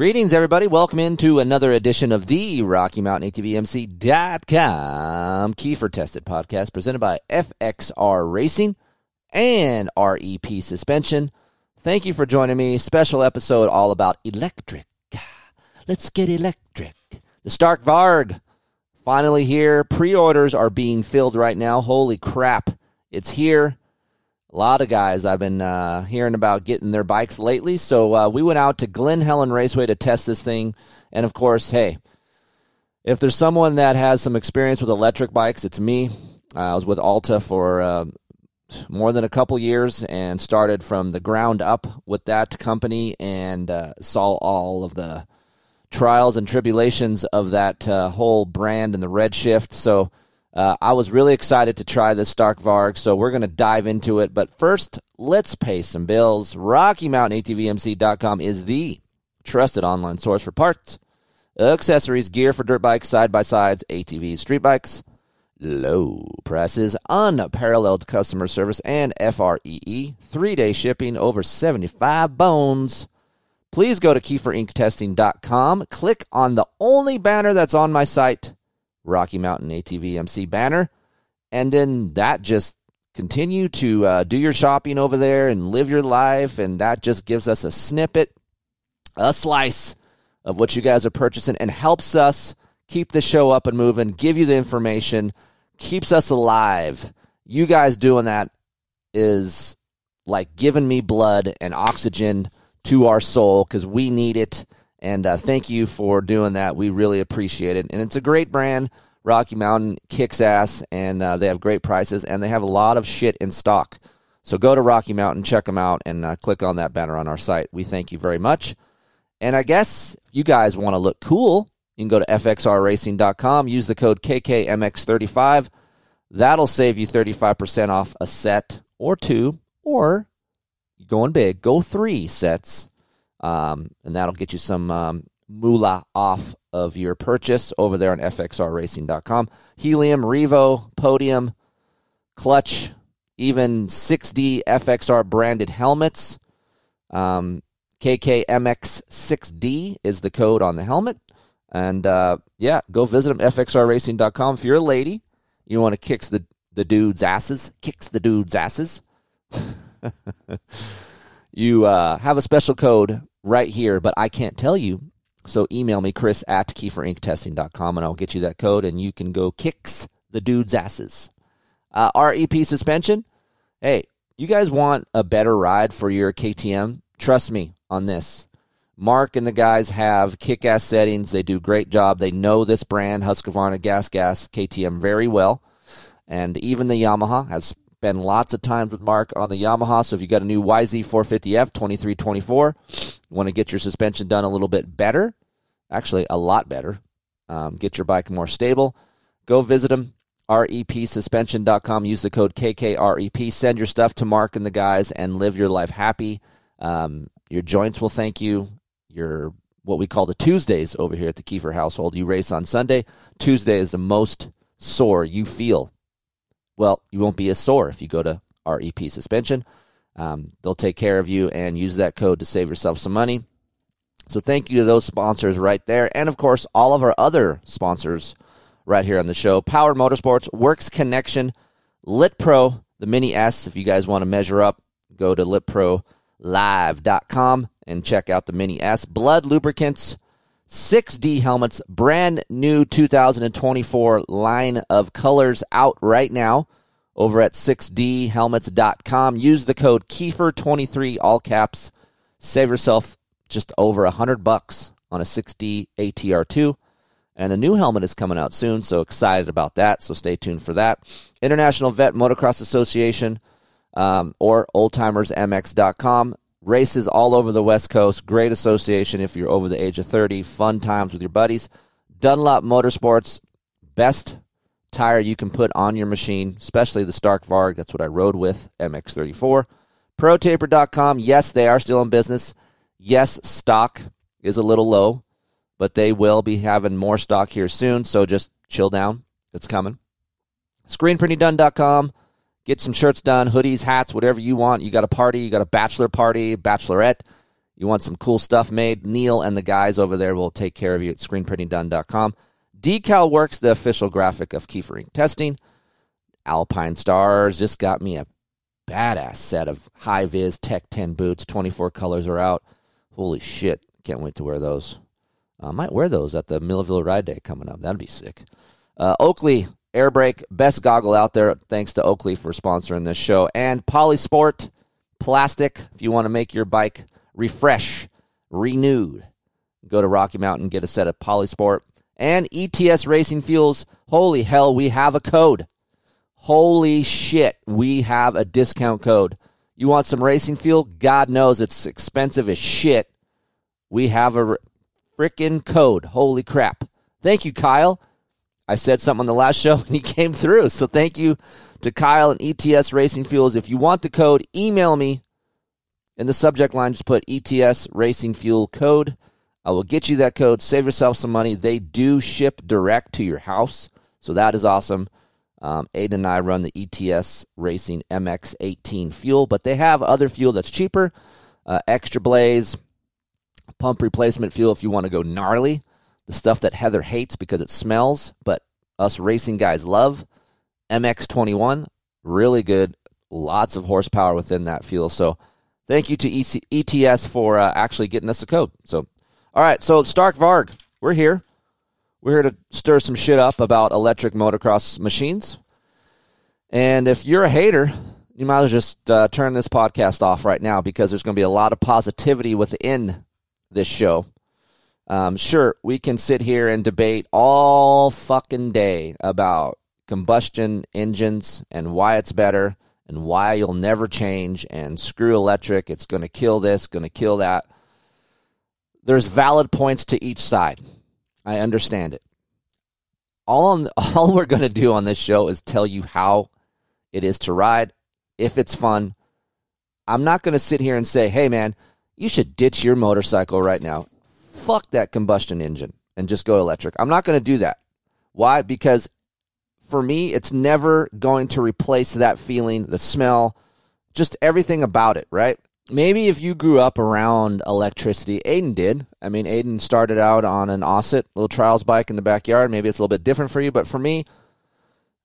Greetings, everybody. Welcome into another edition of the Rocky Mountain ATVMC.com Keefer Tested Podcast presented by FXR Racing and REP Suspension. Thank you for joining me. Special episode all about electric. Let's get electric. The Stark Varg finally here. Pre orders are being filled right now. Holy crap. It's here. A lot of guys I've been uh, hearing about getting their bikes lately. So uh, we went out to Glen Helen Raceway to test this thing. And of course, hey, if there's someone that has some experience with electric bikes, it's me. I was with Alta for uh, more than a couple years and started from the ground up with that company and uh, saw all of the trials and tribulations of that uh, whole brand and the Redshift. So uh, I was really excited to try this Stark Varg, so we're going to dive into it. But first, let's pay some bills. RockyMountainATVMC.com is the trusted online source for parts, accessories, gear for dirt bikes, side by sides, ATVs, street bikes, low prices, unparalleled customer service, and FREE. Three day shipping, over 75 bones. Please go to KeeferIncTesting.com, click on the only banner that's on my site Rocky Mountain ATV MC banner. And then that just continue to uh, do your shopping over there and live your life. And that just gives us a snippet, a slice of what you guys are purchasing and helps us keep the show up and moving, give you the information, keeps us alive. You guys doing that is like giving me blood and oxygen to our soul because we need it and uh, thank you for doing that. We really appreciate it. And it's a great brand. Rocky Mountain kicks ass, and uh, they have great prices, and they have a lot of shit in stock. So go to Rocky Mountain, check them out, and uh, click on that banner on our site. We thank you very much. And I guess you guys want to look cool, you can go to fxrracing.com, use the code KKMX35. That'll save you 35% off a set or two, or going big, go three sets um, and that'll get you some um, moolah off of your purchase over there on fxrracing.com. Helium, Revo, Podium, Clutch, even 6D FXR branded helmets. Um, KKMX6D is the code on the helmet. And uh, yeah, go visit them, fxrracing.com. If you're a lady, you want to kick the, the dude's asses, kicks the dude's asses. you uh, have a special code right here, but I can't tell you. So email me, Chris at KeeferIncTesting.com, and I'll get you that code, and you can go kicks the dude's asses. Uh, REP suspension. Hey, you guys want a better ride for your KTM? Trust me on this. Mark and the guys have kick ass settings. They do great job. They know this brand, Husqvarna Gas Gas KTM, very well. And even the Yamaha has been lots of times with Mark on the Yamaha. So if you got a new YZ450F 2324, want to get your suspension done a little bit better, actually a lot better, um, get your bike more stable, go visit them. REPsuspension.com. Use the code KKREP. Send your stuff to Mark and the guys and live your life happy. Um, your joints will thank you. Your what we call the Tuesdays over here at the Keefer household. You race on Sunday. Tuesday is the most sore you feel well, you won't be as sore if you go to REP Suspension. Um, they'll take care of you and use that code to save yourself some money. So thank you to those sponsors right there. And of course, all of our other sponsors right here on the show Power Motorsports, Works Connection, Lit Pro, the Mini S. If you guys want to measure up, go to litprolive.com and check out the Mini S. Blud Lubricants, 6D helmets, brand new 2024 line of colors out right now over at 6dhelmets.com. Use the code Keefer23, all caps. Save yourself just over a hundred bucks on a 6D ATR2. And a new helmet is coming out soon, so excited about that. So stay tuned for that. International Vet Motocross Association. um, or oldtimersmx.com. Races all over the West Coast. Great association if you're over the age of 30. Fun times with your buddies. Dunlop Motorsports, best tire you can put on your machine, especially the Stark Varg. That's what I rode with, MX34. ProTaper.com, yes, they are still in business. Yes, stock is a little low, but they will be having more stock here soon, so just chill down. It's coming. ScreenPrintingDone.com. Get some shirts done, hoodies, hats, whatever you want. You got a party, you got a bachelor party, bachelorette. You want some cool stuff made. Neil and the guys over there will take care of you at screenprintingdone.com. Decal Works, the official graphic of Keefer Inc. testing. Alpinestars just got me a badass set of high vis Tech 10 boots. 24 colors are out. Holy shit. Can't wait to wear those. I might wear those at the Millville Ride Day coming up. That'd be sick. Uh, Oakley Air Brake, best goggle out there. Thanks to Oakley for sponsoring this show. And Polysport Plastic, if you want to make your bike refresh, renewed, go to Rocky Mountain, get a set of Polysport. And ETS Racing Fuels, holy hell, we have a code. Holy shit, we have a discount code. You want some racing fuel? God knows it's expensive as shit. We have a freaking code. Holy crap. Thank you, Kyle. I said something on the last show and he came through. So thank you to Kyle and ETS Racing Fuels. If you want the code, email me. In the subject line, just put ETS Racing Fuel code. I will get you that code. Save yourself some money. They do ship direct to your house. So that is awesome. Um, Aiden and I run the ETS Racing MX18 fuel, but they have other fuel that's cheaper. Uh, extra blaze, pump replacement fuel if you want to go gnarly the stuff that Heather hates because it smells, but us racing guys love. MX21, really good. Lots of horsepower within that fuel. So thank you to EC- ETS for uh, actually getting us a code. So, all right. So Stark Varg, we're here. We're here to stir some shit up about electric motocross machines. And if you're a hater, you might as well just uh, turn this podcast off right now because there's going to be a lot of positivity within this show. Um, sure, we can sit here and debate all fucking day about combustion engines and why it's better and why you'll never change and screw electric. It's going to kill this, going to kill that. There's valid points to each side. I understand it. All, on, all we're going to do on this show is tell you how it is to ride, if it's fun. I'm not going to sit here and say, hey, man, you should ditch your motorcycle right now fuck that combustion engine and just go electric. I'm not going to do that. Why? Because for me, it's never going to replace that feeling, the smell, just everything about it, right? Maybe if you grew up around electricity, Aiden did. I mean, Aiden started out on an OSET little trials bike in the backyard. Maybe it's a little bit different for you, but for me,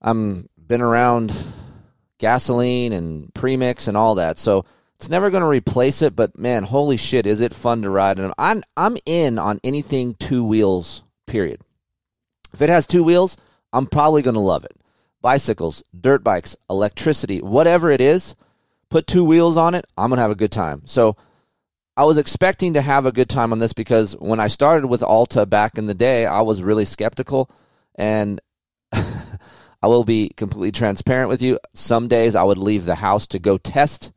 I'm been around gasoline and premix and all that. So it's never going to replace it, but man, holy shit, is it fun to ride? And I'm I'm in on anything two wheels. Period. If it has two wheels, I'm probably going to love it. Bicycles, dirt bikes, electricity, whatever it is, put two wheels on it, I'm going to have a good time. So I was expecting to have a good time on this because when I started with Alta back in the day, I was really skeptical and I will be completely transparent with you. Some days I would leave the house to go test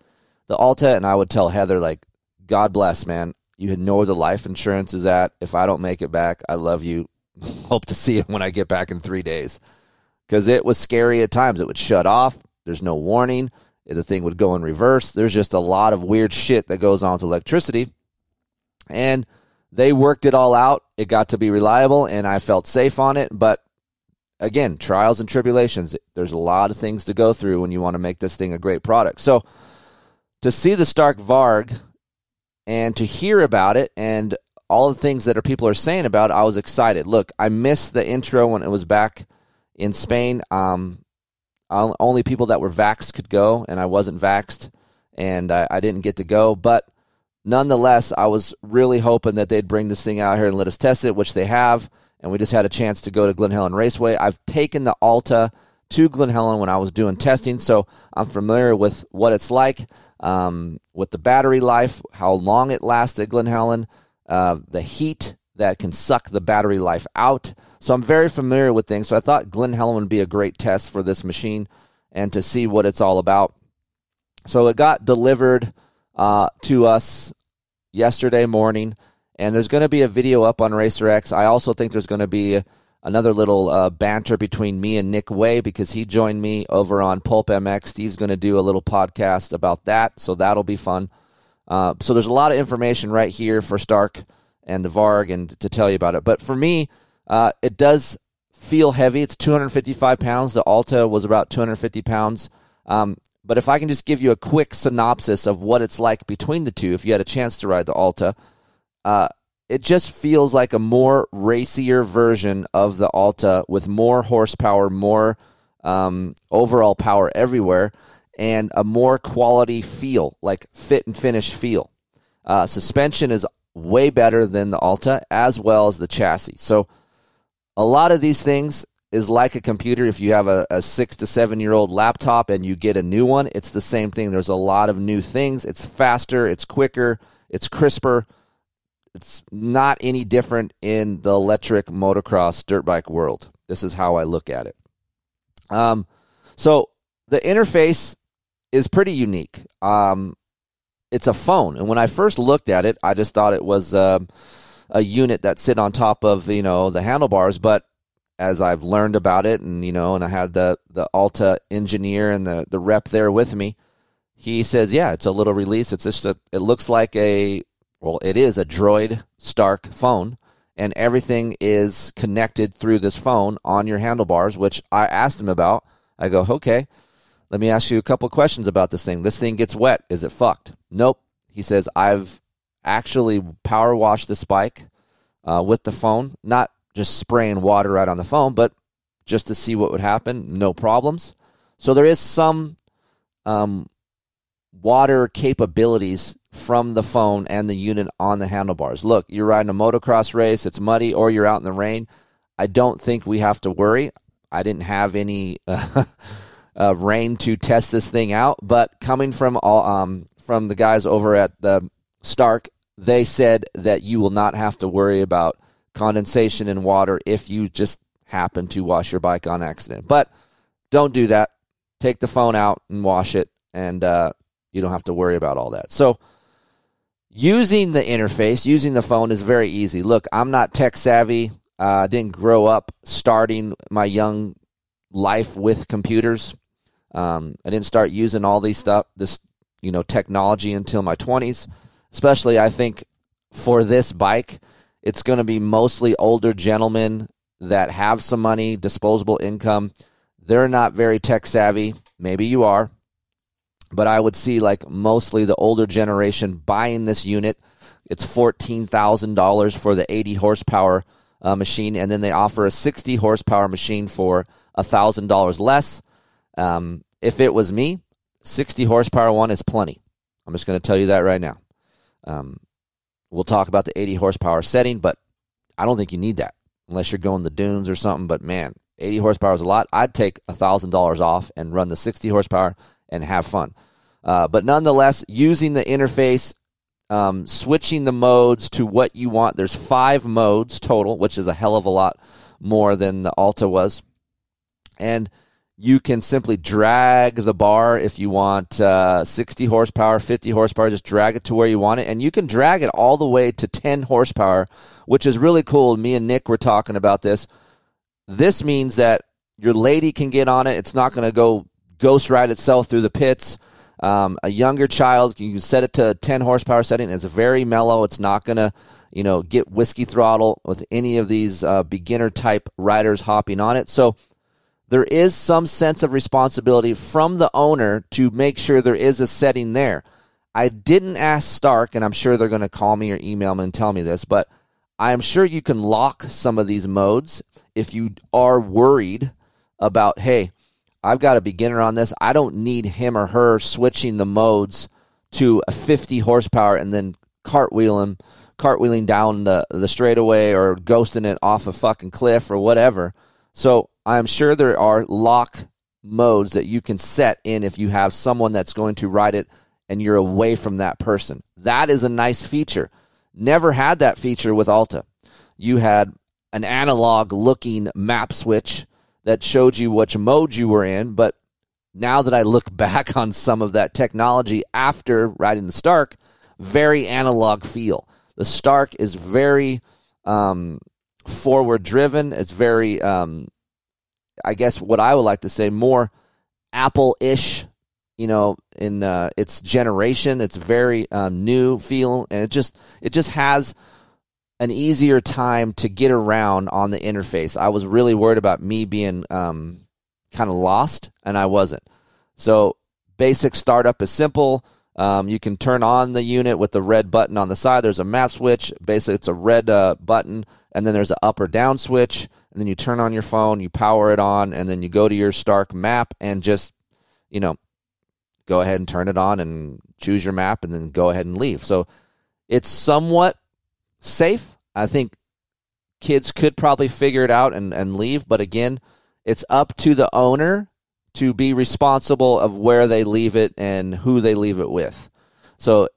the Alta, and I would tell Heather like, God bless, man. You know where the life insurance is at. If I don't make it back, I love you. Hope to see it when I get back in three days. Because it was scary at times. It would shut off. There's no warning. The thing would go in reverse. There's just a lot of weird shit that goes on with electricity. And they worked it all out. It got to be reliable, and I felt safe on it. But again, trials and tribulations. There's a lot of things to go through when you want to make this thing a great product. So, to see the Stark Varg and to hear about it and all the things that are people are saying about it, I was excited. Look, I missed the intro when it was back in Spain. Um, only people that were vaxxed could go, and I wasn't vaxxed, and I, I didn't get to go. But nonetheless, I was really hoping that they'd bring this thing out here and let us test it, which they have. And we just had a chance to go to Glen Helen Raceway. I've taken the Alta to Glen Helen when I was doing testing, so I'm familiar with what it's like um, with the battery life, how long it lasts at Glen Helen, uh, the heat that can suck the battery life out. So I'm very familiar with things. So I thought Glen Helen would be a great test for this machine and to see what it's all about. So it got delivered uh, to us yesterday morning, and there's going to be a video up on Racer X. I also think there's going to be another little uh, banter between me and Nick Wey because he joined me over on Pulp MX. Steve's going to do a little podcast about that, so that'll be fun. Uh, so there's a lot of information right here for Stark and the Varg and to tell you about it. But for me, uh, it does feel heavy. It's 255 pounds. The Alta was about 250 pounds. Um, but if I can just give you a quick synopsis of what it's like between the two, if you had a chance to ride the Alta, uh, it just feels like a more racier version of the Alta with more horsepower, more um, overall power everywhere, and a more quality feel, like fit and finish feel. Uh, suspension is way better than the Alta, as well as the chassis. So, a lot of these things is like a computer. If you have a, a six to seven year old laptop and you get a new one, it's the same thing. There's a lot of new things. It's faster, it's quicker, it's crisper it's not any different in the electric motocross dirt bike world. This is how I look at it. Um, so the interface is pretty unique. Um, it's a phone, and when I first looked at it, I just thought it was um, a unit that sit on top of you know the handlebars. But as I've learned about it, and you know, and I had the the Alta engineer and the the rep there with me, he says, yeah, it's a little release. It's just a, it looks like a well, it is a Droid Stark phone, and everything is connected through this phone on your handlebars, which I asked him about. I go, okay, let me ask you a couple questions about this thing. This thing gets wet. Is it fucked? Nope. He says, I've actually power washed this bike uh, with the phone, not just spraying water right on the phone, but just to see what would happen. No problems. So there is some um, water capabilities from the phone and the unit on the handlebars. Look, you're riding a motocross race, it's muddy, or you're out in the rain. I don't think we have to worry. I didn't have any uh, uh, rain to test this thing out, but coming from all, um, from the guys over at the Stark, they said that you will not have to worry about condensation in water if you just happen to wash your bike on accident. But don't do that. Take the phone out and wash it, and uh, you don't have to worry about all that. So using the interface, using the phone is very easy. Look, I'm not tech savvy. Uh, I uh, didn't grow up starting my young life with computers. Um, I didn't start using all these stuff, this you know technology until my 20s. Especially, I think for this bike, it's going to be mostly older gentlemen that have some money, disposable income. They're not very tech savvy. Maybe you are but I would see like mostly the older generation buying this unit. It's fourteen thousand dollars for the eighty horsepower uh, machine, and then they offer a sixty horsepower machine for thousand dollars less. Um, if it was me, sixty horsepower one is plenty. I'm just going to tell you that right now. Um, we'll talk about the eighty horsepower setting, but I don't think you need that unless you're going the dunes or something. But man, eighty horsepower is a lot. I'd take thousand dollars off and run the sixty horsepower and have fun. Uh, but nonetheless, using the interface, um, switching the modes to what you want. There's five modes total, which is a hell of a lot more than the Alta was. And you can simply drag the bar if you want uh, 60 horsepower, 50 horsepower, just drag it to where you want it. And you can drag it all the way to 10 horsepower, which is really cool. Me and Nick were talking about this. This means that your lady can get on it. It's not going to go ghost ride itself through the pits. Um, a younger child, you can set it to 10 horsepower setting. It's very mellow. It's not going to, you know, get whiskey throttle with any of these uh, beginner type riders hopping on it. So there is some sense of responsibility from the owner to make sure there is a setting there. I didn't ask Stark, and I'm sure they're going to call me or email me and tell me this, but I am sure you can lock some of these modes if you are worried about, hey, I've got a beginner on this. I don't need him or her switching the modes to a 50 horsepower and then cartwheeling cartwheeling down the, the straightaway or ghosting it off a fucking cliff or whatever. So I'm sure there are lock modes that you can set in if you have someone that's going to ride it and you're away from that person. That is a nice feature. Never had that feature with Alta. You had an analog looking map switch that showed you which mode you were in, but now that I look back on some of that technology after riding the Stark, very analog feel. The Stark is very um, forward driven. It's very, um, I guess, what I would like to say, more Apple ish. You know, in uh, its generation, it's very um, new feel, and it just it just has an easier time to get around on the interface. I was really worried about me being um, kind of lost, and I wasn't. So basic startup is simple. Um, you can turn on the unit with the red button on the side. There's a map switch. Basically, it's a red uh, button, and then there's an up or down switch. And then you turn on your phone, you power it on, and then you go to your Stark map and just, you know, go ahead and turn it on and choose your map, and then go ahead and leave. So it's somewhat safe. I think kids could probably figure it out and, and leave, but again, it's up to the owner to be responsible of where they leave it and who they leave it with. So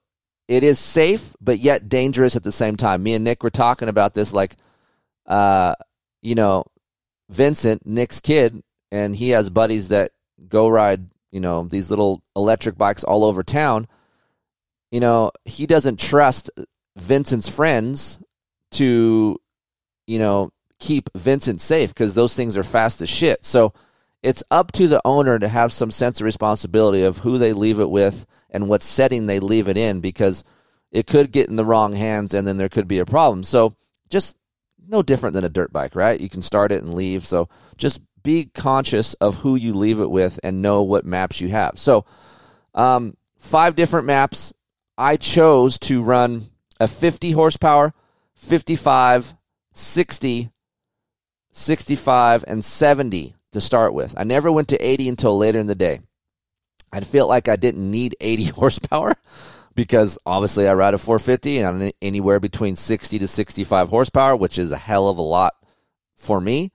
it is safe, but yet dangerous at the same time. Me and Nick were talking about this, like, uh, you know, Vincent, Nick's kid, and he has buddies that go ride, you know, these little electric bikes all over town. You know, he doesn't trust Vincent's friends to, you know, keep Vincent safe because those things are fast as shit. So it's up to the owner to have some sense of responsibility of who they leave it with and what setting they leave it in because it could get in the wrong hands and then there could be a problem. So just no different than a dirt bike, right? You can start it and leave. So just be conscious of who you leave it with and know what maps you have. So, um, five different maps. I chose to run a 50 horsepower, 55, 60, 65, and 70 to start with. I never went to 80 until later in the day. I felt like I didn't need 80 horsepower because obviously I ride a 450 and I'm anywhere between 60 to 65 horsepower, which is a hell of a lot for me.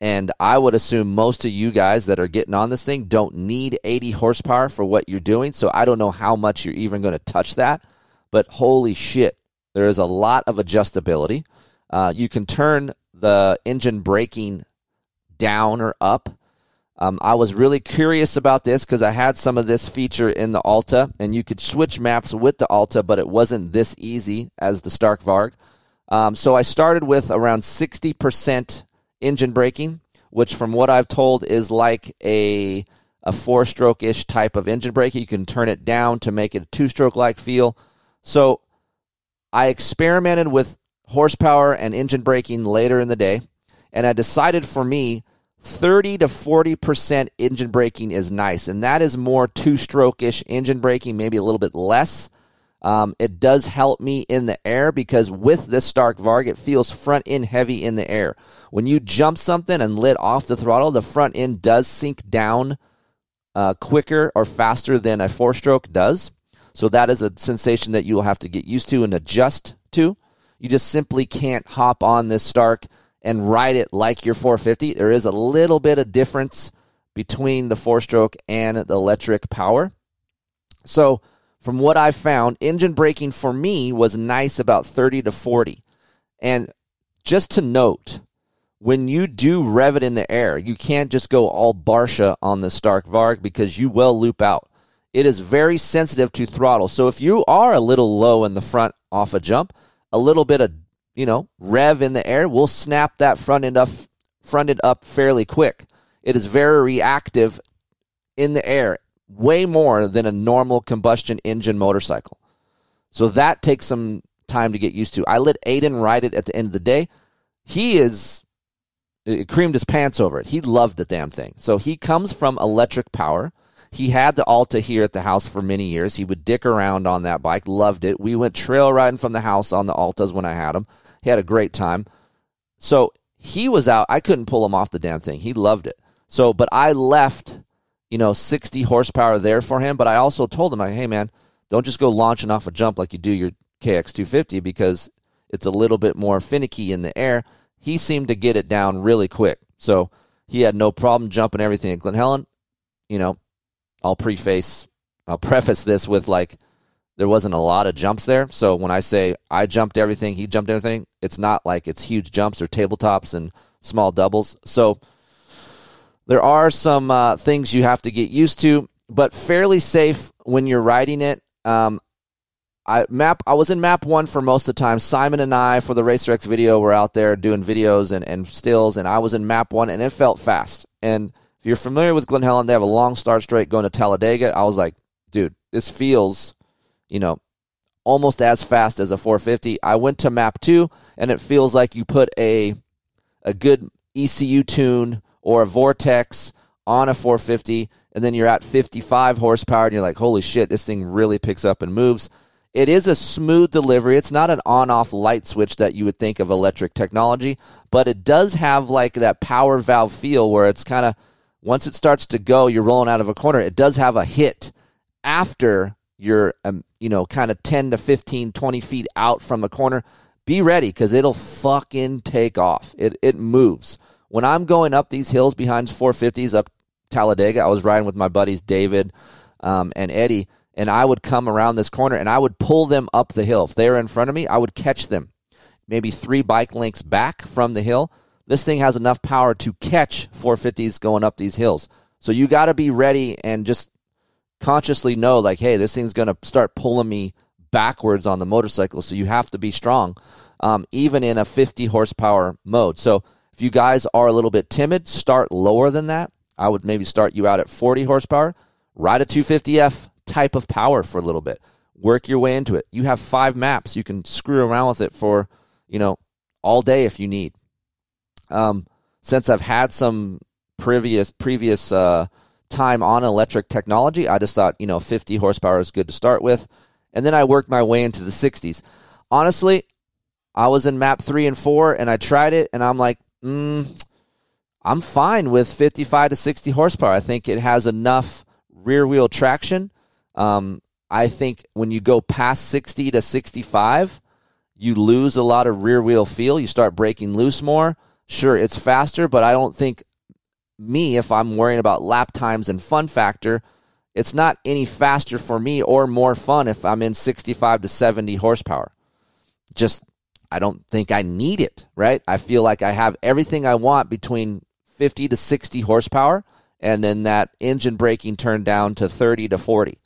And I would assume most of you guys that are getting on this thing don't need 80 horsepower for what you're doing. So I don't know how much you're even going to touch that. But holy shit, there is a lot of adjustability. Uh, you can turn the engine braking down or up. Um, I was really curious about this because I had some of this feature in the Alta, and you could switch maps with the Alta, but it wasn't this easy as the Stark Varg. Um, so I started with around 60% engine braking, which, from what I've told, is like a a four stroke ish type of engine braking. You can turn it down to make it a two stroke like feel. So I experimented with horsepower and engine braking later in the day, and I decided for me, 30 to 40% engine braking is nice, and that is more two stroke ish engine braking, maybe a little bit less. Um, it does help me in the air because with this Stark Varg, it feels front end heavy in the air. When you jump something and lit off the throttle, the front end does sink down uh, quicker or faster than a four stroke does. So that is a sensation that you'll have to get used to and adjust to. You just simply can't hop on this Stark and ride it like your 450. There is a little bit of difference between the four stroke and the electric power. So, from what I found, engine braking for me was nice about 30 to 40. And just to note, when you do rev it in the air, you can't just go all Barcia on the Stark Varg because you will loop out. It is very sensitive to throttle. So if you are a little low in the front off a jump, a little bit of, you know, rev in the air will snap that front end up, front end up fairly quick. It is very reactive in the air, way more than a normal combustion engine motorcycle. So that takes some time to get used to. I let Aiden ride it at the end of the day. He is creamed his pants over it. He loved the damn thing. So he comes from electric power. He had the Alta here at the house for many years. He would dick around on that bike, loved it. We went trail riding from the house on the Altas when I had him. He had a great time. So he was out. I couldn't pull him off the damn thing. He loved it. So, but I left, you know, 60 horsepower there for him. But I also told him, like, hey, man, don't just go launching off a jump like you do your KX250 because it's a little bit more finicky in the air. He seemed to get it down really quick. So he had no problem jumping everything at Glen Helen. You know, I'll preface, I'll preface this with like, there wasn't a lot of jumps there. So when I say I jumped everything, he jumped everything, it's not like it's huge jumps or tabletops and small doubles. So There are some uh, things you have to get used to, but fairly safe when you're riding it. Um, I map. I was in map one for most of the time. Simon and I for the Racer X video were out there doing videos and, and stills, and I was in map one, and it felt fast. And you're familiar with Glen Helen, they have a long start straight going to Talladega. I was like, dude, this feels, you know, almost as fast as a 450. I went to map two, and it feels like you put a a good ECU tune or a Vortex on a 450, and then you're at 55 horsepower, and you're like, holy shit, this thing really picks up and moves. It is a smooth delivery. It's not an on off light switch that you would think of electric technology, but it does have like that power valve feel where it's kind of, once it starts to go, you're rolling out of a corner. It does have a hit after you're, um, you know, kind of 10 to 15, 20 feet out from the corner. Be ready because it'll fucking take off. It, it moves. When I'm going up these hills behind 450s up Talladega, I was riding with my buddies David um, and Eddie and I would come around this corner and I would pull them up the hill. If they were in front of me, I would catch them maybe three bike lengths back from the hill. This thing has enough power to catch 450s going up these hills. So you got to be ready and just consciously know, like, hey, this thing's going to start pulling me backwards on the motorcycle. So you have to be strong, um, even in a 50 horsepower mode. So if you guys are a little bit timid, start lower than that. I would maybe start you out at 40 horsepower, ride a 250F type of power for a little bit. Work your way into it. You have five maps. You can screw around with it for, you know, all day if you need. Um, since I've had some previous previous uh, time on electric technology, I just thought, you know, 50 horsepower is good to start with. And then I worked my way into the 60s. Honestly, I was in map three and four and I tried it and I'm like, mm, I'm fine with 55 to 60 horsepower. I think it has enough rear wheel traction um, I think when you go past 60 to 65, you lose a lot of rear wheel feel. You start breaking loose more. Sure, it's faster, but I don't think me, if I'm worrying about lap times and fun factor, it's not any faster for me or more fun if I'm in 65 to 70 horsepower. Just, I don't think I need it, right? I feel like I have everything I want between 50 to 60 horsepower, and then that engine braking turned down to 30 to 40.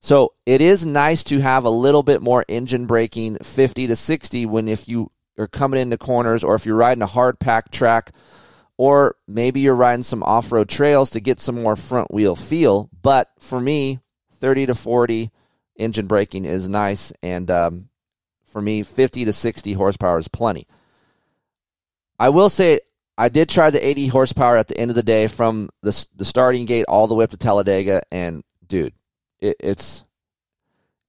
So it is nice to have a little bit more engine braking 50 to 60 when if you are coming into corners or if you're riding a hard pack track or maybe you're riding some off-road trails to get some more front wheel feel. But for me, 30 to 40 engine braking is nice. And um, for me, 50 to 60 horsepower is plenty. I will say I did try the 80 horsepower at the end of the day from the, the starting gate all the way up to Talladega. And dude, it, it's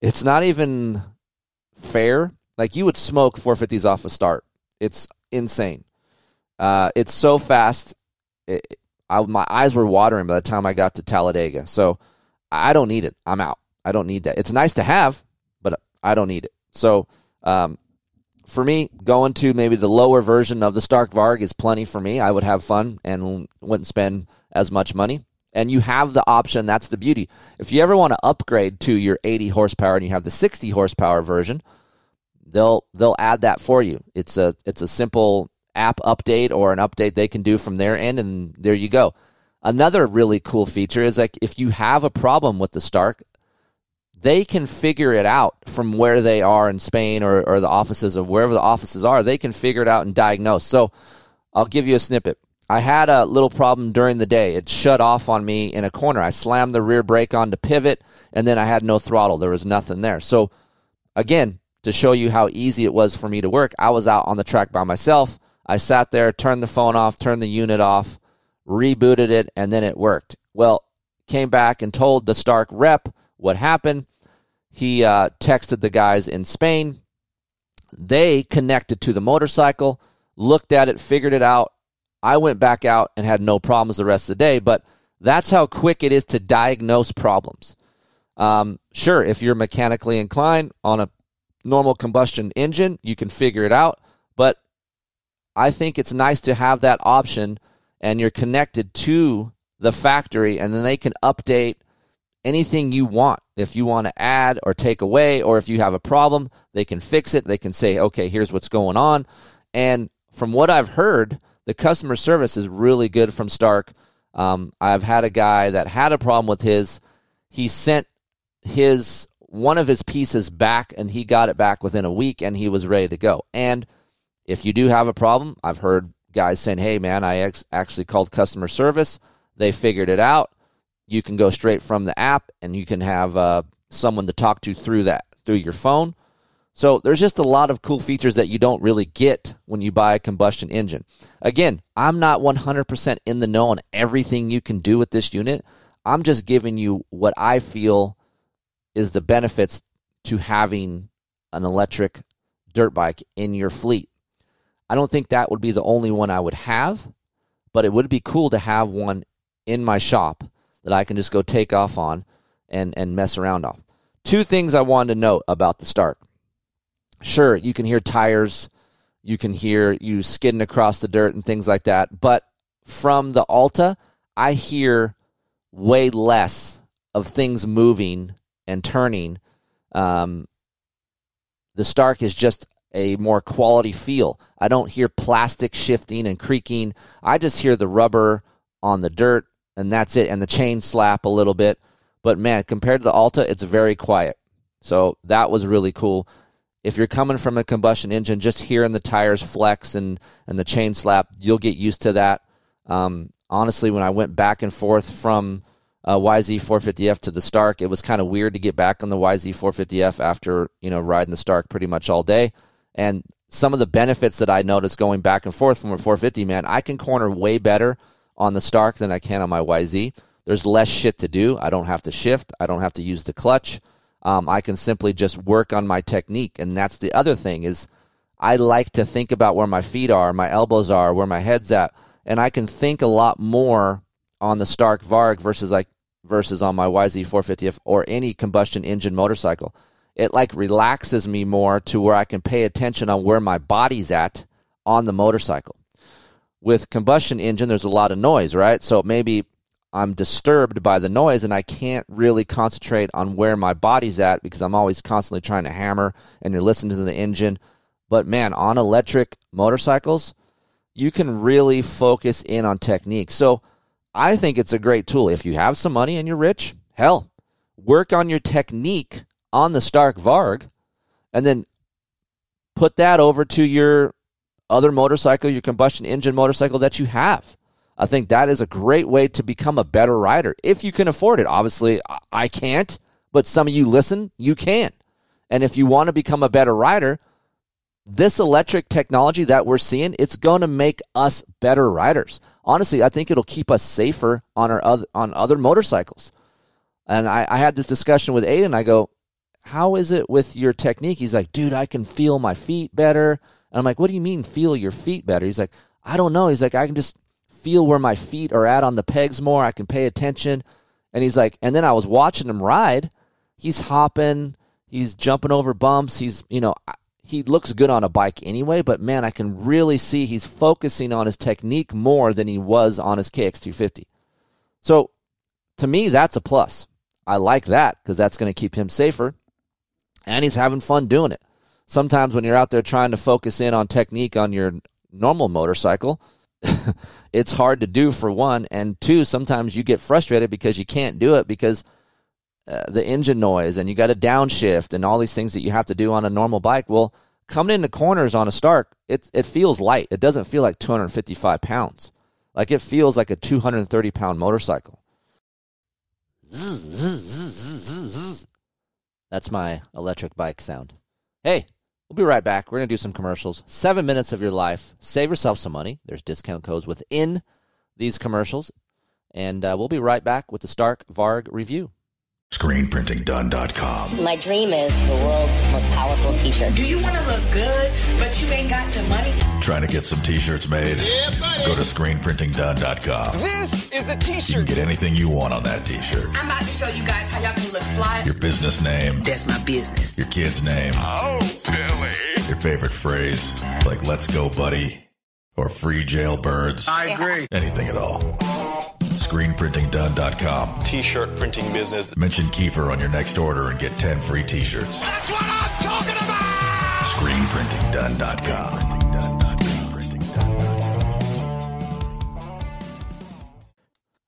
it's not even fair. Like you would smoke 450s off a start. It's insane. Uh, it's so fast. It, I, my eyes were watering by the time I got to Talladega. So I don't need it. I'm out. I don't need that. It's nice to have, but I don't need it. So um, for me, going to maybe the lower version of the Stark Varg is plenty for me. I would have fun and wouldn't spend as much money and you have the option. That's the beauty. If you ever want to upgrade to your 80 horsepower and you have the 60 horsepower version, they'll they'll add that for you. It's a it's a simple app update or an update they can do from their end, and there you go. Another really cool feature is like if you have a problem with the Stark, they can figure it out from where they are in Spain or, or the offices of wherever the offices are. They can figure it out and diagnose. So I'll give you a snippet. I had a little problem during the day. It shut off on me in a corner. I slammed the rear brake on to pivot, and then I had no throttle. There was nothing there. So, again, to show you how easy it was for me to work, I was out on the track by myself. I sat there, turned the phone off, turned the unit off, rebooted it, and then it worked. Well, came back and told the Stark rep what happened. He uh, texted the guys in Spain. They connected to the motorcycle, looked at it, figured it out, I went back out and had no problems the rest of the day, but that's how quick it is to diagnose problems. Um, sure, if you're mechanically inclined on a normal combustion engine, you can figure it out, but I think it's nice to have that option and you're connected to the factory and then they can update anything you want. If you want to add or take away, or if you have a problem, they can fix it. They can say, okay, here's what's going on. And from what I've heard, the customer service is really good from Stark. Um, I've had a guy that had a problem with his. He sent his one of his pieces back, and he got it back within a week, and he was ready to go. And if you do have a problem, I've heard guys saying, "Hey, man, I ex- actually called customer service. They figured it out. You can go straight from the app, and you can have uh, someone to talk to through that through your phone." So there's just a lot of cool features that you don't really get when you buy a combustion engine. Again, I'm not 100% in the know on everything you can do with this unit. I'm just giving you what I feel is the benefits to having an electric dirt bike in your fleet. I don't think that would be the only one I would have, but it would be cool to have one in my shop that I can just go take off on and, and mess around on. Two things I wanted to note about the Stark sure, you can hear tires, you can hear you skidding across the dirt and things like that. But from the Alta, I hear way less of things moving and turning. Um, the Stark is just a more quality feel. I don't hear plastic shifting and creaking. I just hear the rubber on the dirt, and that's it, and the chain slap a little bit. But man, compared to the Alta, it's very quiet. So that was really cool if you're coming from a combustion engine, just hearing the tires flex and, and the chain slap, you'll get used to that. Um, honestly, when I went back and forth from uh, YZ450F to the Stark, it was kind of weird to get back on the YZ450F after you know riding the Stark pretty much all day. And some of the benefits that I noticed going back and forth from a 450, man, I can corner way better on the Stark than I can on my YZ. There's less shit to do. I don't have to shift. I don't have to use the clutch um, I can simply just work on my technique. And that's the other thing is I like to think about where my feet are, my elbows are, where my head's at, and I can think a lot more on the Stark Varg versus like versus on my YZ450F or any combustion engine motorcycle. It like relaxes me more to where I can pay attention on where my body's at on the motorcycle. With combustion engine, there's a lot of noise, right? So maybe I'm disturbed by the noise and I can't really concentrate on where my body's at because I'm always constantly trying to hammer and you're listening to the engine. But man, on electric motorcycles, you can really focus in on technique. So I think it's a great tool. If you have some money and you're rich, hell, work on your technique on the Stark Varg and then put that over to your other motorcycle, your combustion engine motorcycle that you have. I think that is a great way to become a better rider if you can afford it. Obviously, I can't, but some of you listen, you can. And if you want to become a better rider, this electric technology that we're seeing, it's going to make us better riders. Honestly, I think it'll keep us safer on our other, on other motorcycles. And I, I had this discussion with Aiden. I go, "How is it with your technique?" He's like, "Dude, I can feel my feet better." And I'm like, "What do you mean feel your feet better?" He's like, "I don't know." He's like, "I can just feel where my feet are at on the pegs more. I can pay attention. And he's like, and then I was watching him ride. He's hopping, he's jumping over bumps. He's, you know, he looks good on a bike anyway, but man, I can really see he's focusing on his technique more than he was on his KX250. So to me, that's a plus. I like that because that's going to keep him safer and he's having fun doing it. Sometimes when you're out there trying to focus in on technique on your normal motorcycle, it's hard to do for one, and two, sometimes you get frustrated because you can't do it because uh, the engine noise and you got to downshift and all these things that you have to do on a normal bike. Well, coming into corners on a Stark, it it feels light. It doesn't feel like 255 pounds. Like it feels like a 230 pound motorcycle. That's my electric bike sound. Hey, We'll be right back. We're going to do some commercials. Seven minutes of your life. Save yourself some money. There's discount codes within these commercials. And uh, we'll be right back with the Stark Varg review. ScreenPrintingDone.com. My dream is the world's most powerful t-shirt. Do you want to look good, but you ain't got the money? Trying to get some t-shirts made? Yeah, buddy. Go to ScreenPrintingDone.com. This is a t-shirt. You can get anything you want on that t-shirt. I'm about to show you guys how y'all can look fly. Your business name, That's my business. your kid's name, Oh, Billy. your favorite phrase, like "Let's go, buddy," or "Free jailbirds." I agree. Anything at all. ScreenPrintingDone.com. t-shirt printing business. Mention Keefer on your next order and get 10 free t-shirts. That's what I'm talking about. ScreenPrintingDone.com.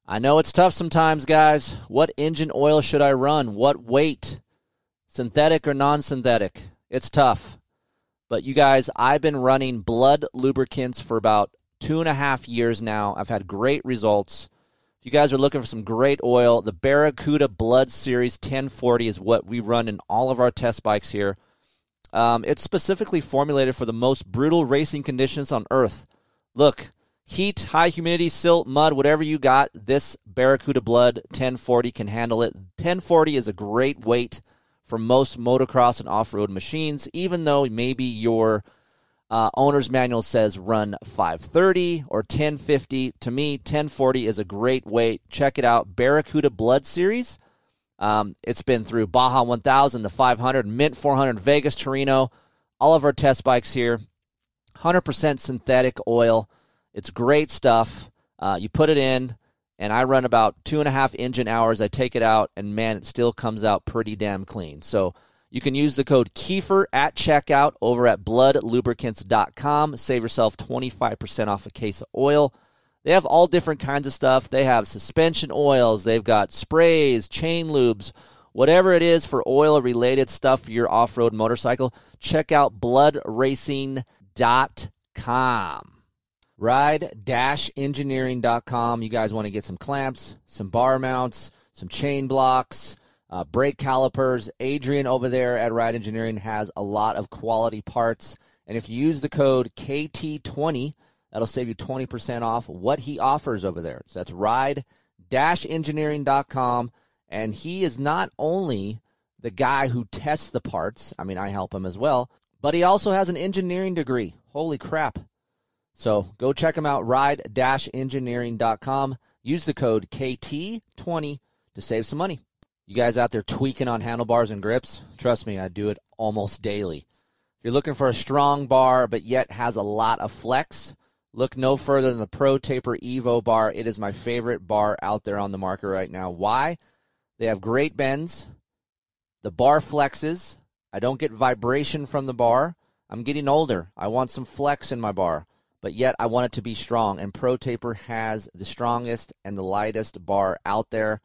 I know it's tough sometimes, guys. What engine oil should I run? What weight? Synthetic or non synthetic? It's tough. But you guys, I've been running Blud lubricants for about two and a half years now. I've had great results. If you guys are looking for some great oil, the Barracuda Blud Series 1040 is what we run in all of our test bikes here. Um, it's specifically formulated for the most brutal racing conditions on Earth. Look, heat, high humidity, silt, mud, whatever you got, this Barracuda Blud 1040 can handle it. 1040 is a great weight for most motocross and off road machines, even though maybe your uh, owner's manual says run 530 or 1050. To me, 1040 is a great weight. Check it out. Barracuda Blud Series. Um, it's been through Baja 1000, the 500, Mint 400, Vegas, Torino, all of our test bikes here. 100% synthetic oil. It's great stuff. Uh, you put it in, and I run about two and a half engine hours. I take it out, and man, it still comes out pretty damn clean. So you can use the code Keefer at checkout over at bludlubricants.com. Save yourself 25% off a case of oil. They have all different kinds of stuff. They have suspension oils, they've got sprays, chain lubes, whatever it is for oil related stuff for your off road motorcycle. Check out bludracing.com. Ride engineering.com. You guys want to get some clamps, some bar mounts, some chain blocks, uh, brake calipers. Adrian over there at Ride Engineering has a lot of quality parts. And if you use the code KT20, That'll save you 20% off what he offers over there. So that's ride engineering.com. And he is not only the guy who tests the parts, I mean, I help him as well, but he also has an engineering degree. Holy crap. So go check him out, ride engineering.com. Use the code KT20 to save some money. You guys out there tweaking on handlebars and grips? Trust me, I do it almost daily. If you're looking for a strong bar but yet has a lot of flex, Look no further than the Pro Taper Evo bar. It is my favorite bar out there on the market right now. Why? They have great bends. The bar flexes. I don't get vibration from the bar. I'm getting older. I want some flex in my bar, but yet I want it to be strong. And Pro Taper has the strongest and the lightest bar out there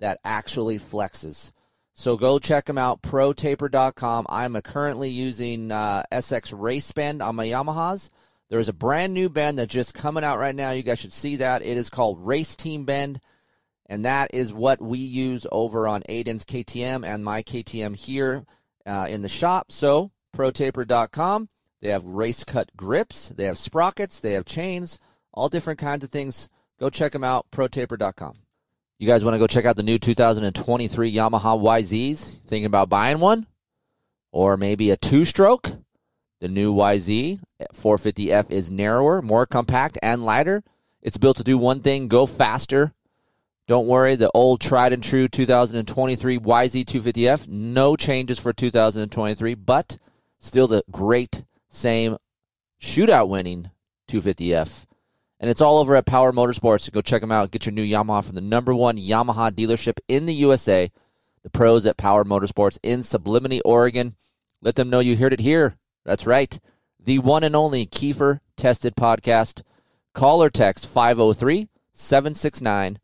that actually flexes. So go check them out, protaper.com. I'm currently using uh, SX Race Bend on my Yamahas. There is a brand new bend that's just coming out right now. You guys should see that. It is called Race Team Bend, and that is what we use over on Aiden's KTM and my KTM here uh, in the shop. So, protaper.com. They have race cut grips, they have sprockets, they have chains, all different kinds of things. Go check them out, protaper.com. You guys want to go check out the new 2023 Yamaha YZs? Thinking about buying one? Or maybe a two stroke? The new YZ 450F is narrower, more compact, and lighter. It's built to do one thing go faster. Don't worry, the old tried and true 2023 YZ 250F, no changes for 2023, but still the great same shootout winning 250F. And it's all over at Power Motorsports. So go check them out. Get your new Yamaha from the number one Yamaha dealership in the USA, the pros at Power Motorsports in Sublimity, Oregon. Let them know you heard it here that's right. The one and only Keefer Tested Podcast. Call or text 503 769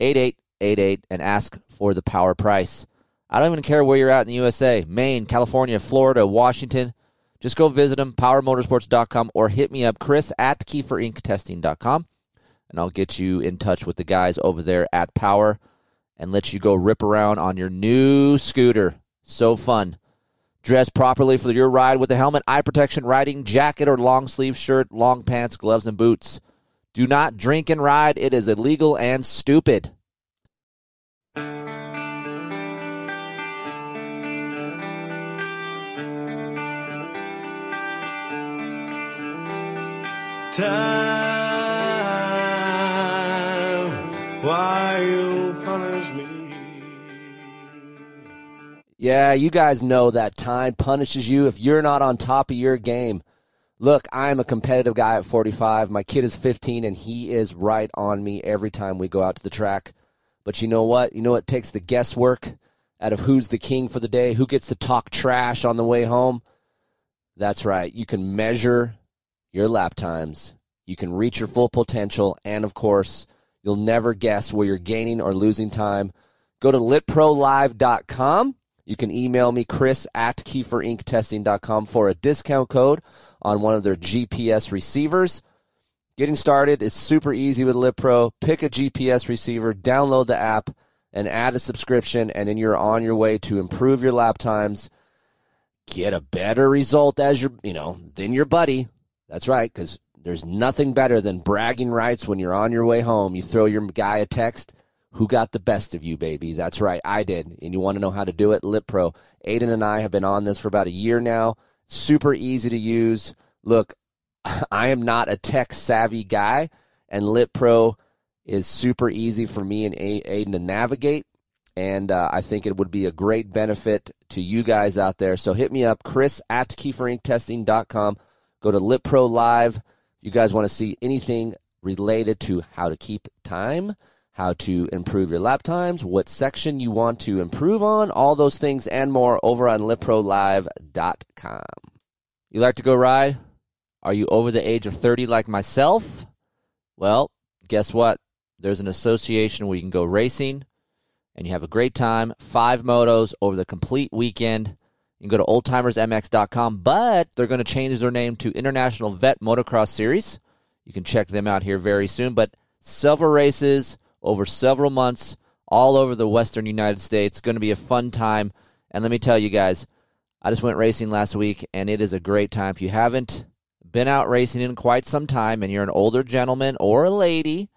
8888 and ask for the power price. I don't even care where you're at in the USA Maine, California, Florida, Washington. Just go visit them, powermotorsports.com, or hit me up, Kris at KeeferIncTesting.com, and I'll get you in touch with the guys over there at Power and let you go rip around on your new scooter. So fun. Dress properly for your ride with a helmet, eye protection, riding jacket, or long sleeve shirt, long pants, gloves, and boots. Do not drink and ride. It is illegal and stupid. Time, why you punish me? Yeah, you guys know that time punishes you if you're not on top of your game. Look, I'm a competitive guy at 45. My kid is 15, and he is right on me every time we go out to the track. But you know what? You know what takes the guesswork out of who's the king for the day, who gets to talk trash on the way home? That's right. You can measure your lap times, you can reach your full potential, and of course, You'll never guess where you're gaining or losing time. Go to litprolive.com. You can email me, Kris at KeeferIncTesting.com for a discount code on one of their GPS receivers. Getting started is super easy with LitPro. Pick a GPS receiver, download the app, and add a subscription, and then you're on your way to improve your lap times, get a better result as your, you know, than your buddy. That's right, because there's nothing better than bragging rights when you're on your way home. You throw your guy a text. Who got the best of you, baby? That's right, I did. And you want to know how to do it? LitPro. Aiden and I have been on this for about a year now. Super easy to use. Look, I am not a tech savvy guy, and LitPro is super easy for me and Aiden to navigate. And uh, I think it would be a great benefit to you guys out there. So hit me up, Kris at KeeferIncTesting.com. Go to LitPro Live. If you guys want to see anything related to how to keep time, how to improve your lap times, what section you want to improve on, all those things and more over on LitProLive.com. You like to go ride? Are you over the age of 30 like myself? Well, guess what? There's an association where you can go racing and you have a great time. Five motos over the complete weekend. You can go to oldtimersmx.com, but they're going to change their name to International Vet Motocross Series. You can check them out here very soon. But several races over several months all over the western United States. Going to be a fun time. And let me tell you guys, I just went racing last week, and it is a great time. If you haven't been out racing in quite some time and you're an older gentleman or a lady,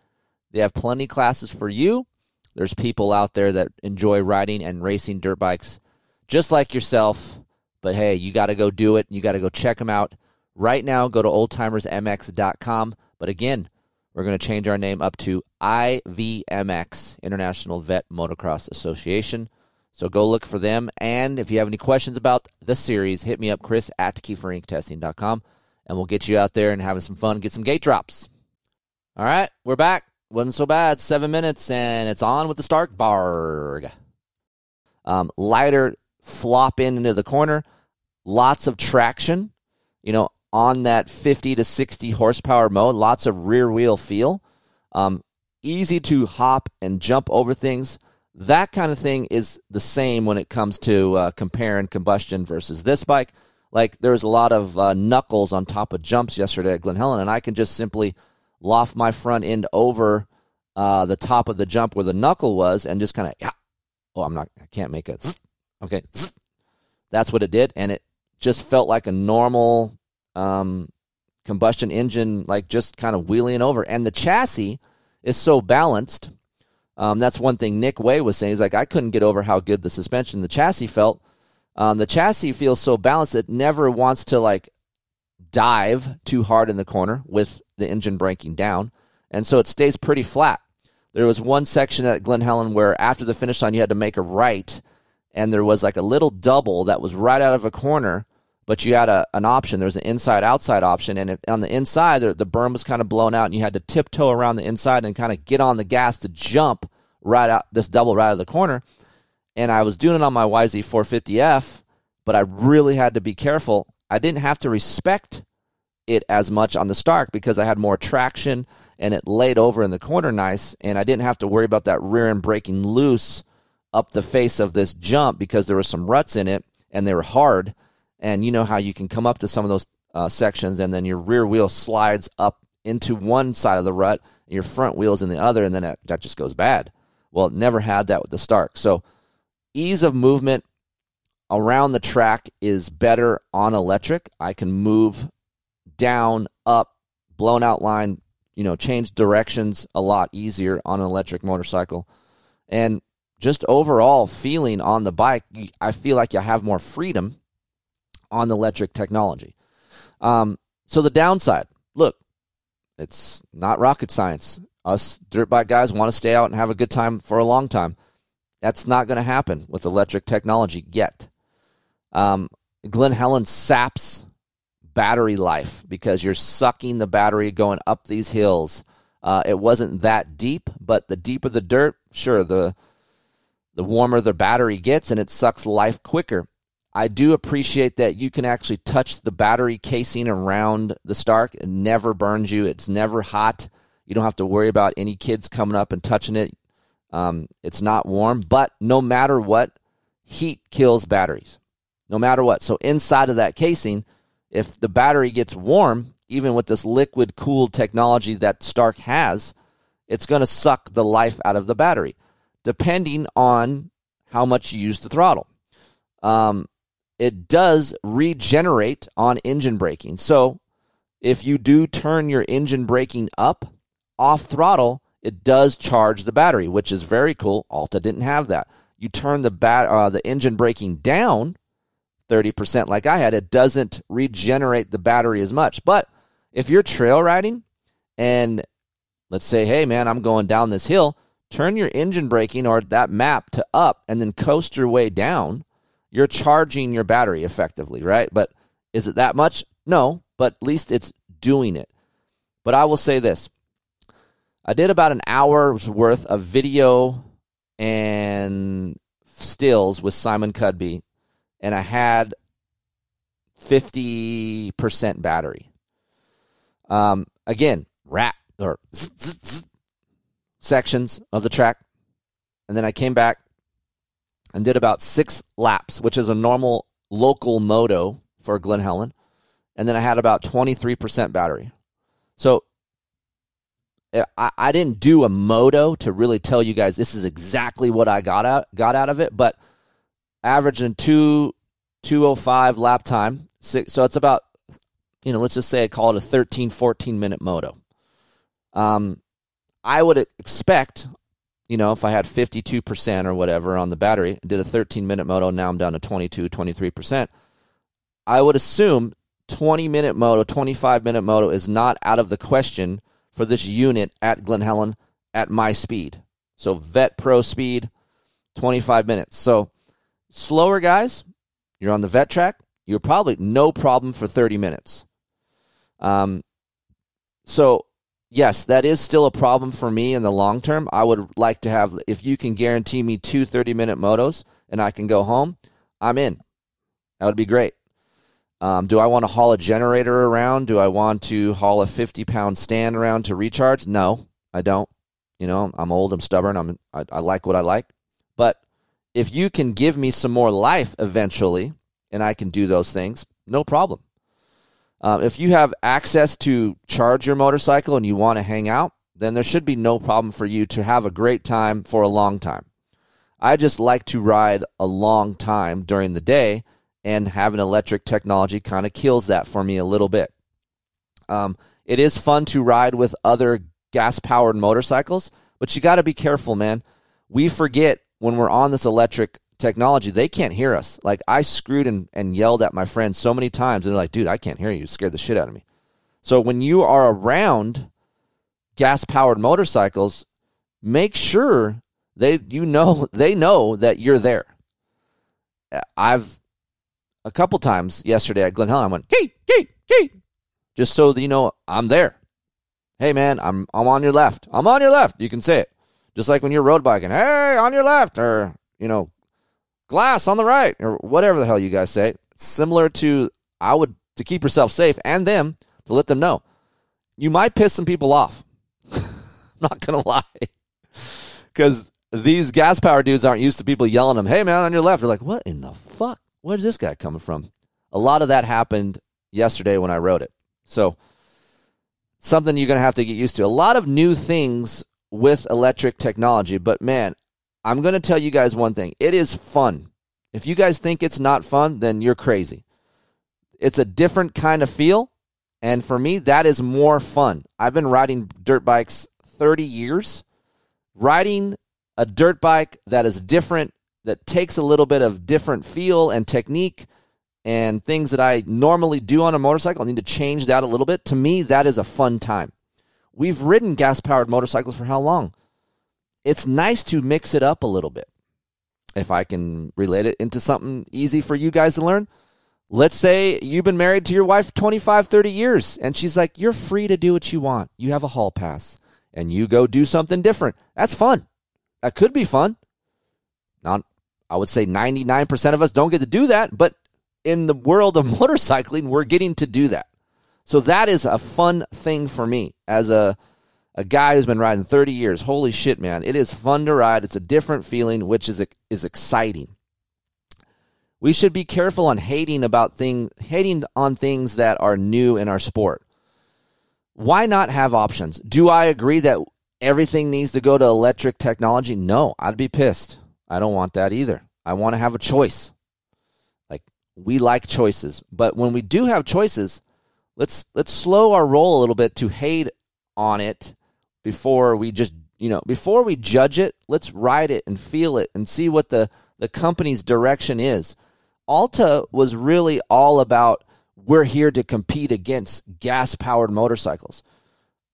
they have plenty classes for you. There's people out there that enjoy riding and racing dirt bikes just like yourself. But hey, you got to go do it. You got to go check them out. Right now, go to oldtimersmx.com. But again, we're going to change our name up to IVMX, International Vet Motocross Association. So go look for them. And if you have any questions about the series, hit me up, Kris at KeeferIncTesting.com, and we'll get you out there and having some fun, get some gate drops. All right, we're back. Wasn't so bad. Seven minutes, and it's on with the Stark Varg. Um, lighter flop in into the corner, lots of traction, you know, on that 50 to 60 horsepower mode, lots of rear wheel feel, um, easy to hop and jump over things. That kind of thing is the same when it comes to uh, comparing combustion versus this bike. Like there was a lot of uh, knuckles on top of jumps yesterday at Glen Helen, and I can just simply loft my front end over uh, the top of the jump where the knuckle was, and just kind of yeah. Oh, I'm not. I can't make it. Okay, that's what it did, and it just felt like a normal um, combustion engine, like just kind of wheeling over. And the chassis is so balanced. Um, that's one thing Nick Wey was saying. He's like, I couldn't get over how good the suspension, the chassis felt. Um, the chassis feels so balanced it never wants to like dive too hard in the corner with the engine breaking down, and so it stays pretty flat. There was one section at Glen Helen where after the finish line you had to make a right, and there was like a little double that was right out of a corner, but you had a, an option. There was an inside outside option, and on the inside the, the berm was kind of blown out, and you had to tiptoe around the inside and kind of get on the gas to jump right out this double right out of the corner. And I was doing it on my YZ450F, but I really had to be careful. I didn't have to respect it as much on the Stark because I had more traction and it laid over in the corner nice, and I didn't have to worry about that rear end breaking loose up the face of this jump because there were some ruts in it and they were hard. And you know how you can come up to some of those uh, sections and then your rear wheel slides up into one side of the rut your front wheel's in the other, and then that just goes bad. Well, it never had that with the Stark. So ease of movement around the track is better on electric. I can move down, up, blown out line, you know, change directions a lot easier on an electric motorcycle. And just overall feeling on the bike, I feel like you have more freedom on the electric technology. Um, so the downside, look, it's not rocket science. Us dirt bike guys want to stay out and have a good time for a long time. That's not going to happen with electric technology yet. Um, Glen Helen saps battery life because you're sucking the battery going up these hills. Uh, it wasn't that deep, but the deeper the dirt, sure, the the warmer the battery gets and it sucks life quicker. I do appreciate that you can actually touch the battery casing around the Stark. It never burns you. It's never hot. You don't have to worry about any kids coming up and touching it. Um, it's not warm, but no matter what, heat kills batteries. No matter what. So inside of that casing, if the battery gets warm, even with this liquid cooled technology that Stark has, it's going to suck the life out of the battery, depending on how much you use the throttle. Um, it does regenerate on engine braking. So if you do turn your engine braking up off throttle, it does charge the battery, which is very cool. Alta didn't have that. You turn the bat, uh, the engine braking down 30% like I had, it doesn't regenerate the battery as much. But if you're trail riding and let's say, hey man, I'm going down this hill, turn your engine braking or that map to up and then coast your way down, you're charging your battery effectively, right? But is it that much? No, but at least it's doing it. But I will say this I did about an hour's worth of video and stills with Simon Cudby, and I had 50% battery. Um, again, rat or zzz, zzz, sections of the track. And then I came back and did about six laps, which is a normal local moto for Glen Helen. And then I had about 23% battery. So eh, I, I didn't do a moto to really tell you guys this is exactly what I got out got out of it, but averaging two 205 lap time. Six, so it's about you know, let's just say I call it a 13 14 minute moto. Um I would expect, you know, if I had 52% or whatever on the battery, did a 13 minute moto, now I'm down to 22, 23%. I would assume 20 minute moto, 25 minute moto is not out of the question for this unit at Glen Helen at my speed. So vet pro speed, 25 minutes. So slower guys, you're on the vet track, you're probably no problem for 30 minutes. Um, so yes, that is still a problem for me in the long term. I would like to have, if you can guarantee me two 30 minute motos and I can go home, I'm in. That would be great. Um, do I want to haul a generator around? Do I want to haul a 50 pound stand around to recharge? No, I don't. You know, I'm old, I'm stubborn, I'm, I, I like what I like. But if you can give me some more life eventually, and I can do those things, no problem. Um, if you have access to charge your motorcycle and you want to hang out, then there should be no problem for you to have a great time for a long time. I just like to ride a long time during the day, and having electric technology kind of kills that for me a little bit. Um, it is fun to ride with other gas powered motorcycles, but you got to be careful, man. We forget when we're on this electric technology, they can't hear us. Like I screwed and, and yelled at my friends so many times, and they're like, dude, I can't hear you. you scared the shit out of me. So when you are around gas powered motorcycles, make sure they you know they know that you're there. I've a couple times yesterday at Glen Helen, I went, hey, hey, hey, just so that you know I'm there. Hey man, I'm I'm on your left. I'm on your left. You can say it. Just like when you're road biking, hey, on your left, or you know, glass on the right, or whatever the hell you guys say. Similar to I would to keep yourself safe and them to let them know. You might piss some people off. not gonna lie, because these gas power dudes aren't used to people yelling them. Hey man, on your left. They're like, what in the fuck? Where's this guy coming from? A lot of that happened yesterday when I wrote it. So something you're gonna have to get used to. A lot of new things with electric technology, but man, I'm going to tell you guys one thing. It is fun. If you guys think it's not fun, then you're crazy. It's a different kind of feel. And for me, that is more fun. I've been riding dirt bikes 30 years. Riding a dirt bike that is different, that takes a little bit of different feel and technique and things that I normally do on a motorcycle, I need to change that a little bit. To me, that is a fun time. We've ridden gas powered motorcycles for how long? It's nice to mix it up a little bit. If I can relate it into something easy for you guys to learn, let's say you've been married to your wife 25, 30 years, and she's like, You're free to do what you want. You have a hall pass, and you go do something different. That's fun. That could be fun. Not, I would say 99% of us don't get to do that, but in the world of motorcycling, we're getting to do that. So that is a fun thing for me as a a guy who's been riding 30 years. Holy shit, man. It is fun to ride. It's a different feeling, which is is exciting. We should be careful on hating about thing hating on things that are new in our sport. Why not have options? Do I agree that everything needs to go to electric technology? No, I'd be pissed. I don't want that either. I want to have a choice. Like we like choices, but when we do have choices, let's let's slow our roll a little bit to hate on it before we just you know before we judge it let's ride it and feel it and see what the the company's direction is. Alta was really all about we're here to compete against gas powered motorcycles.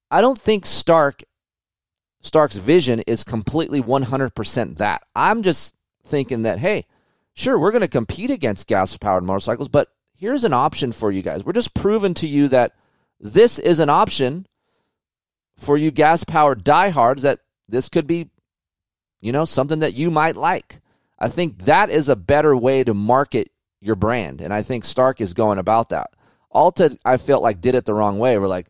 I don't think stark stark's vision is completely 100% that. I'm just thinking that hey sure we're going to compete against gas powered motorcycles but here's an option for you guys. We're just proving to you that this is an option for you gas powered diehards that this could be, you know, something that you might like. I think that is a better way to market your brand. And I think Stark is going about that. Alta, I felt like did it the wrong way. We're like,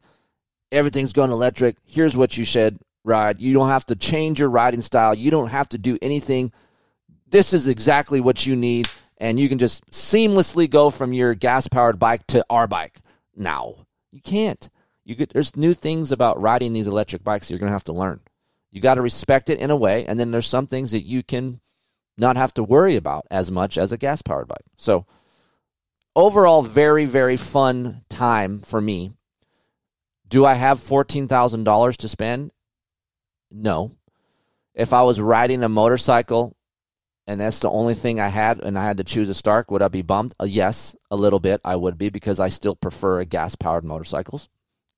everything's going electric. Here's what you should ride. You don't have to change your riding style. You don't have to do anything. This is exactly what you need. And you can just seamlessly go from your gas powered bike to our bike. Now, you can't. You there's new things about riding these electric bikes you're going to have to learn. You got to respect it in a way, and then there's some things that you can not have to worry about as much as a gas powered bike. So, overall, very, very fun time for me. Do I have $14,000 to spend? No. If I was riding a motorcycle and that's the only thing I had and I had to choose a Stark, would I be bummed? Uh, yes, a little bit I would be because I still prefer gas powered motorcycles.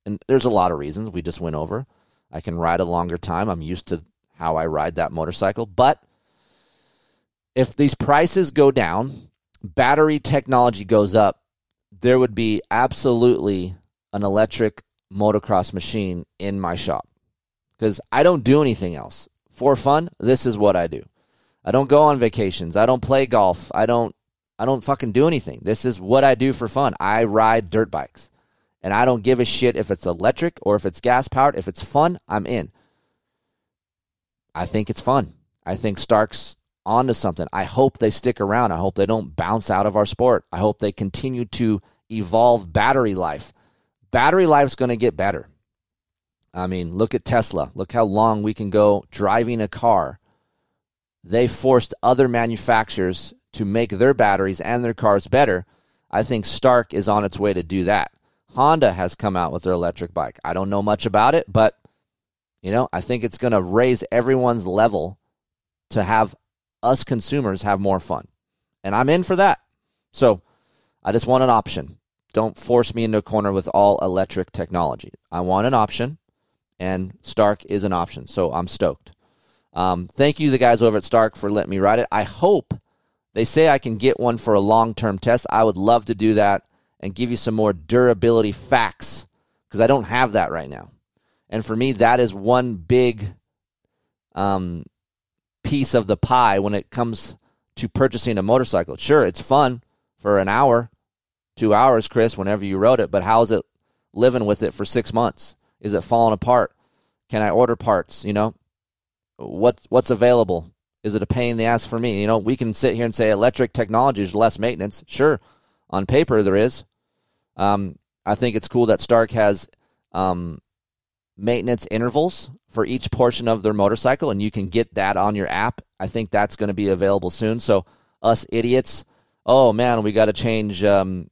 And there's a lot of reasons we just went over. I can ride a longer time. I'm used to how I ride that motorcycle. But if these prices go down, battery technology goes up, there would be absolutely an electric motocross machine in my shop because I don't do anything else. For fun, this is what I do. I don't go on vacations. I don't play golf. I don't I don't fucking do anything. This is what I do for fun. I ride dirt bikes. And I don't give a shit if it's electric or if it's gas powered. If it's fun, I'm in. I think it's fun. I think Stark's onto something. I hope they stick around. I hope they don't bounce out of our sport. I hope they continue to evolve battery life. Battery life's going to get better. I mean, look at Tesla. Look how long we can go driving a car. They forced other manufacturers to make their batteries and their cars better. I think Stark is on its way to do that. Honda has come out with their electric bike. I don't know much about it, but you know, I think it's going to raise everyone's level to have us consumers have more fun. And I'm in for that. So, I just want an option. Don't force me into a corner with all electric technology. I want an option, and Stark is an option. So, I'm stoked. Um, thank you, the guys over at Stark, for letting me ride it. I hope they say I can get one for a long term test. I would love to do that and give you some more durability facts because I don't have that right now. And for me, that is one big um, piece of the pie when it comes to purchasing a motorcycle. Sure, it's fun for an hour, two hours, Kris, whenever you rode it, but how is it living with it for six months? Is it falling apart? Can I order parts? You know, what what's available? Is it a pain in the ass for me? You know, we can sit here and say electric technology is less maintenance. Sure, on paper there is. Um, I think it's cool that Stark has um, maintenance intervals for each portion of their motorcycle, and you can get that on your app. I think that's going to be available soon. So us idiots, oh man, we got to change, um,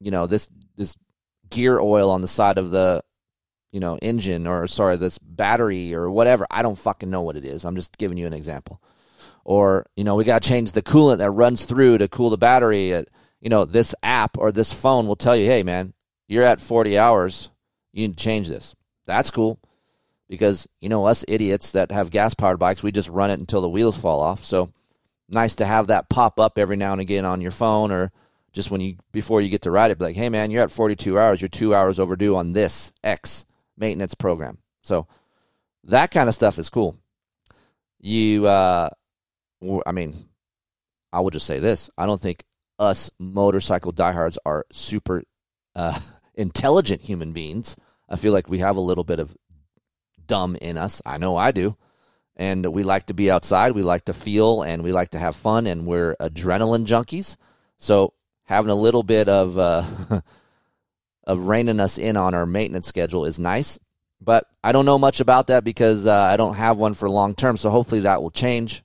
you know, this this gear oil on the side of the, you know, engine or sorry, this battery or whatever. I don't fucking know what it is. I'm just giving you an example. Or you know, we got to change the coolant that runs through to cool the battery. At, you know, this app or this phone will tell you, hey, man, you're at 40 hours. You need to change this. That's cool because, you know, us idiots that have gas powered bikes, we just run it until the wheels fall off. So nice to have that pop up every now and again on your phone or just when you, before you get to ride it, be like, hey, man, you're at 42 hours. You're two hours overdue on this X maintenance program. So that kind of stuff is cool. You, uh, I mean, I will just say this. I don't think us motorcycle diehards are super uh, intelligent human beings. I feel like we have a little bit of dumb in us. I know I do. And we like to be outside. We like to feel and we like to have fun. And we're adrenaline junkies. So having a little bit of uh, of reining us in on our maintenance schedule is nice. But I don't know much about that because uh, I don't have one for long term. So hopefully that will change,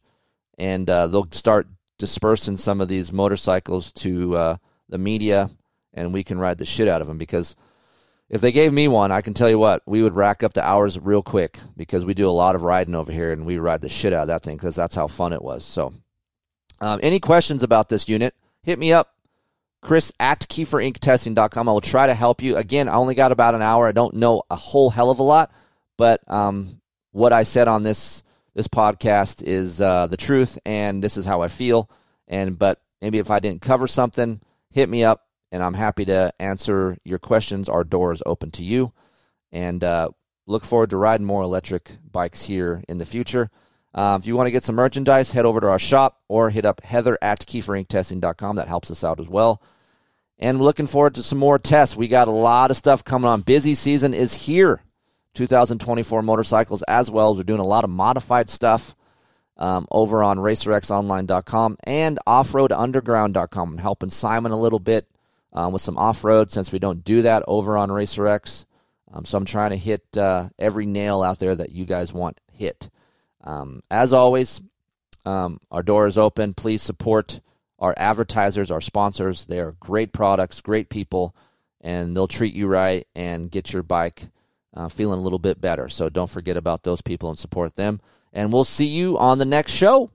and uh, they'll start dispersing some of these motorcycles to uh, the media, and we can ride the shit out of them. Because if they gave me one, I can tell you what, we would rack up the hours real quick because we do a lot of riding over here, and we ride the shit out of that thing because that's how fun it was. So, um, any questions about this unit? Hit me up Kris at KeeferIncTesting.com. I will try to help you. Again, I only got about an hour. I don't know a whole hell of a lot, but um, what I said on this this podcast is uh, the truth, and this is how I feel. And but maybe if I didn't cover something, hit me up, and I'm happy to answer your questions. Our door is open to you, and uh, look forward to riding more electric bikes here in the future. Uh, if you want to get some merchandise, head over to our shop or hit up Heather at KeeferIncTesting.com. That helps us out as well. And we're looking forward to some more tests. We got a lot of stuff coming on. Busy season is here. 2024 motorcycles as well. We're doing a lot of modified stuff um, over on RacerXOnline.com and OffRoadUnderground.com. I'm helping Simon a little bit um, with some off road since we don't do that over on RacerX. Um, so I'm trying to hit uh, every nail out there that you guys want hit. Um, as always, um, our door is open. Please support our advertisers, our sponsors. They are great products, great people, and they'll treat you right and get your bike uh, feeling a little bit better. So don't forget about those people and support them. And we'll see you on the next show.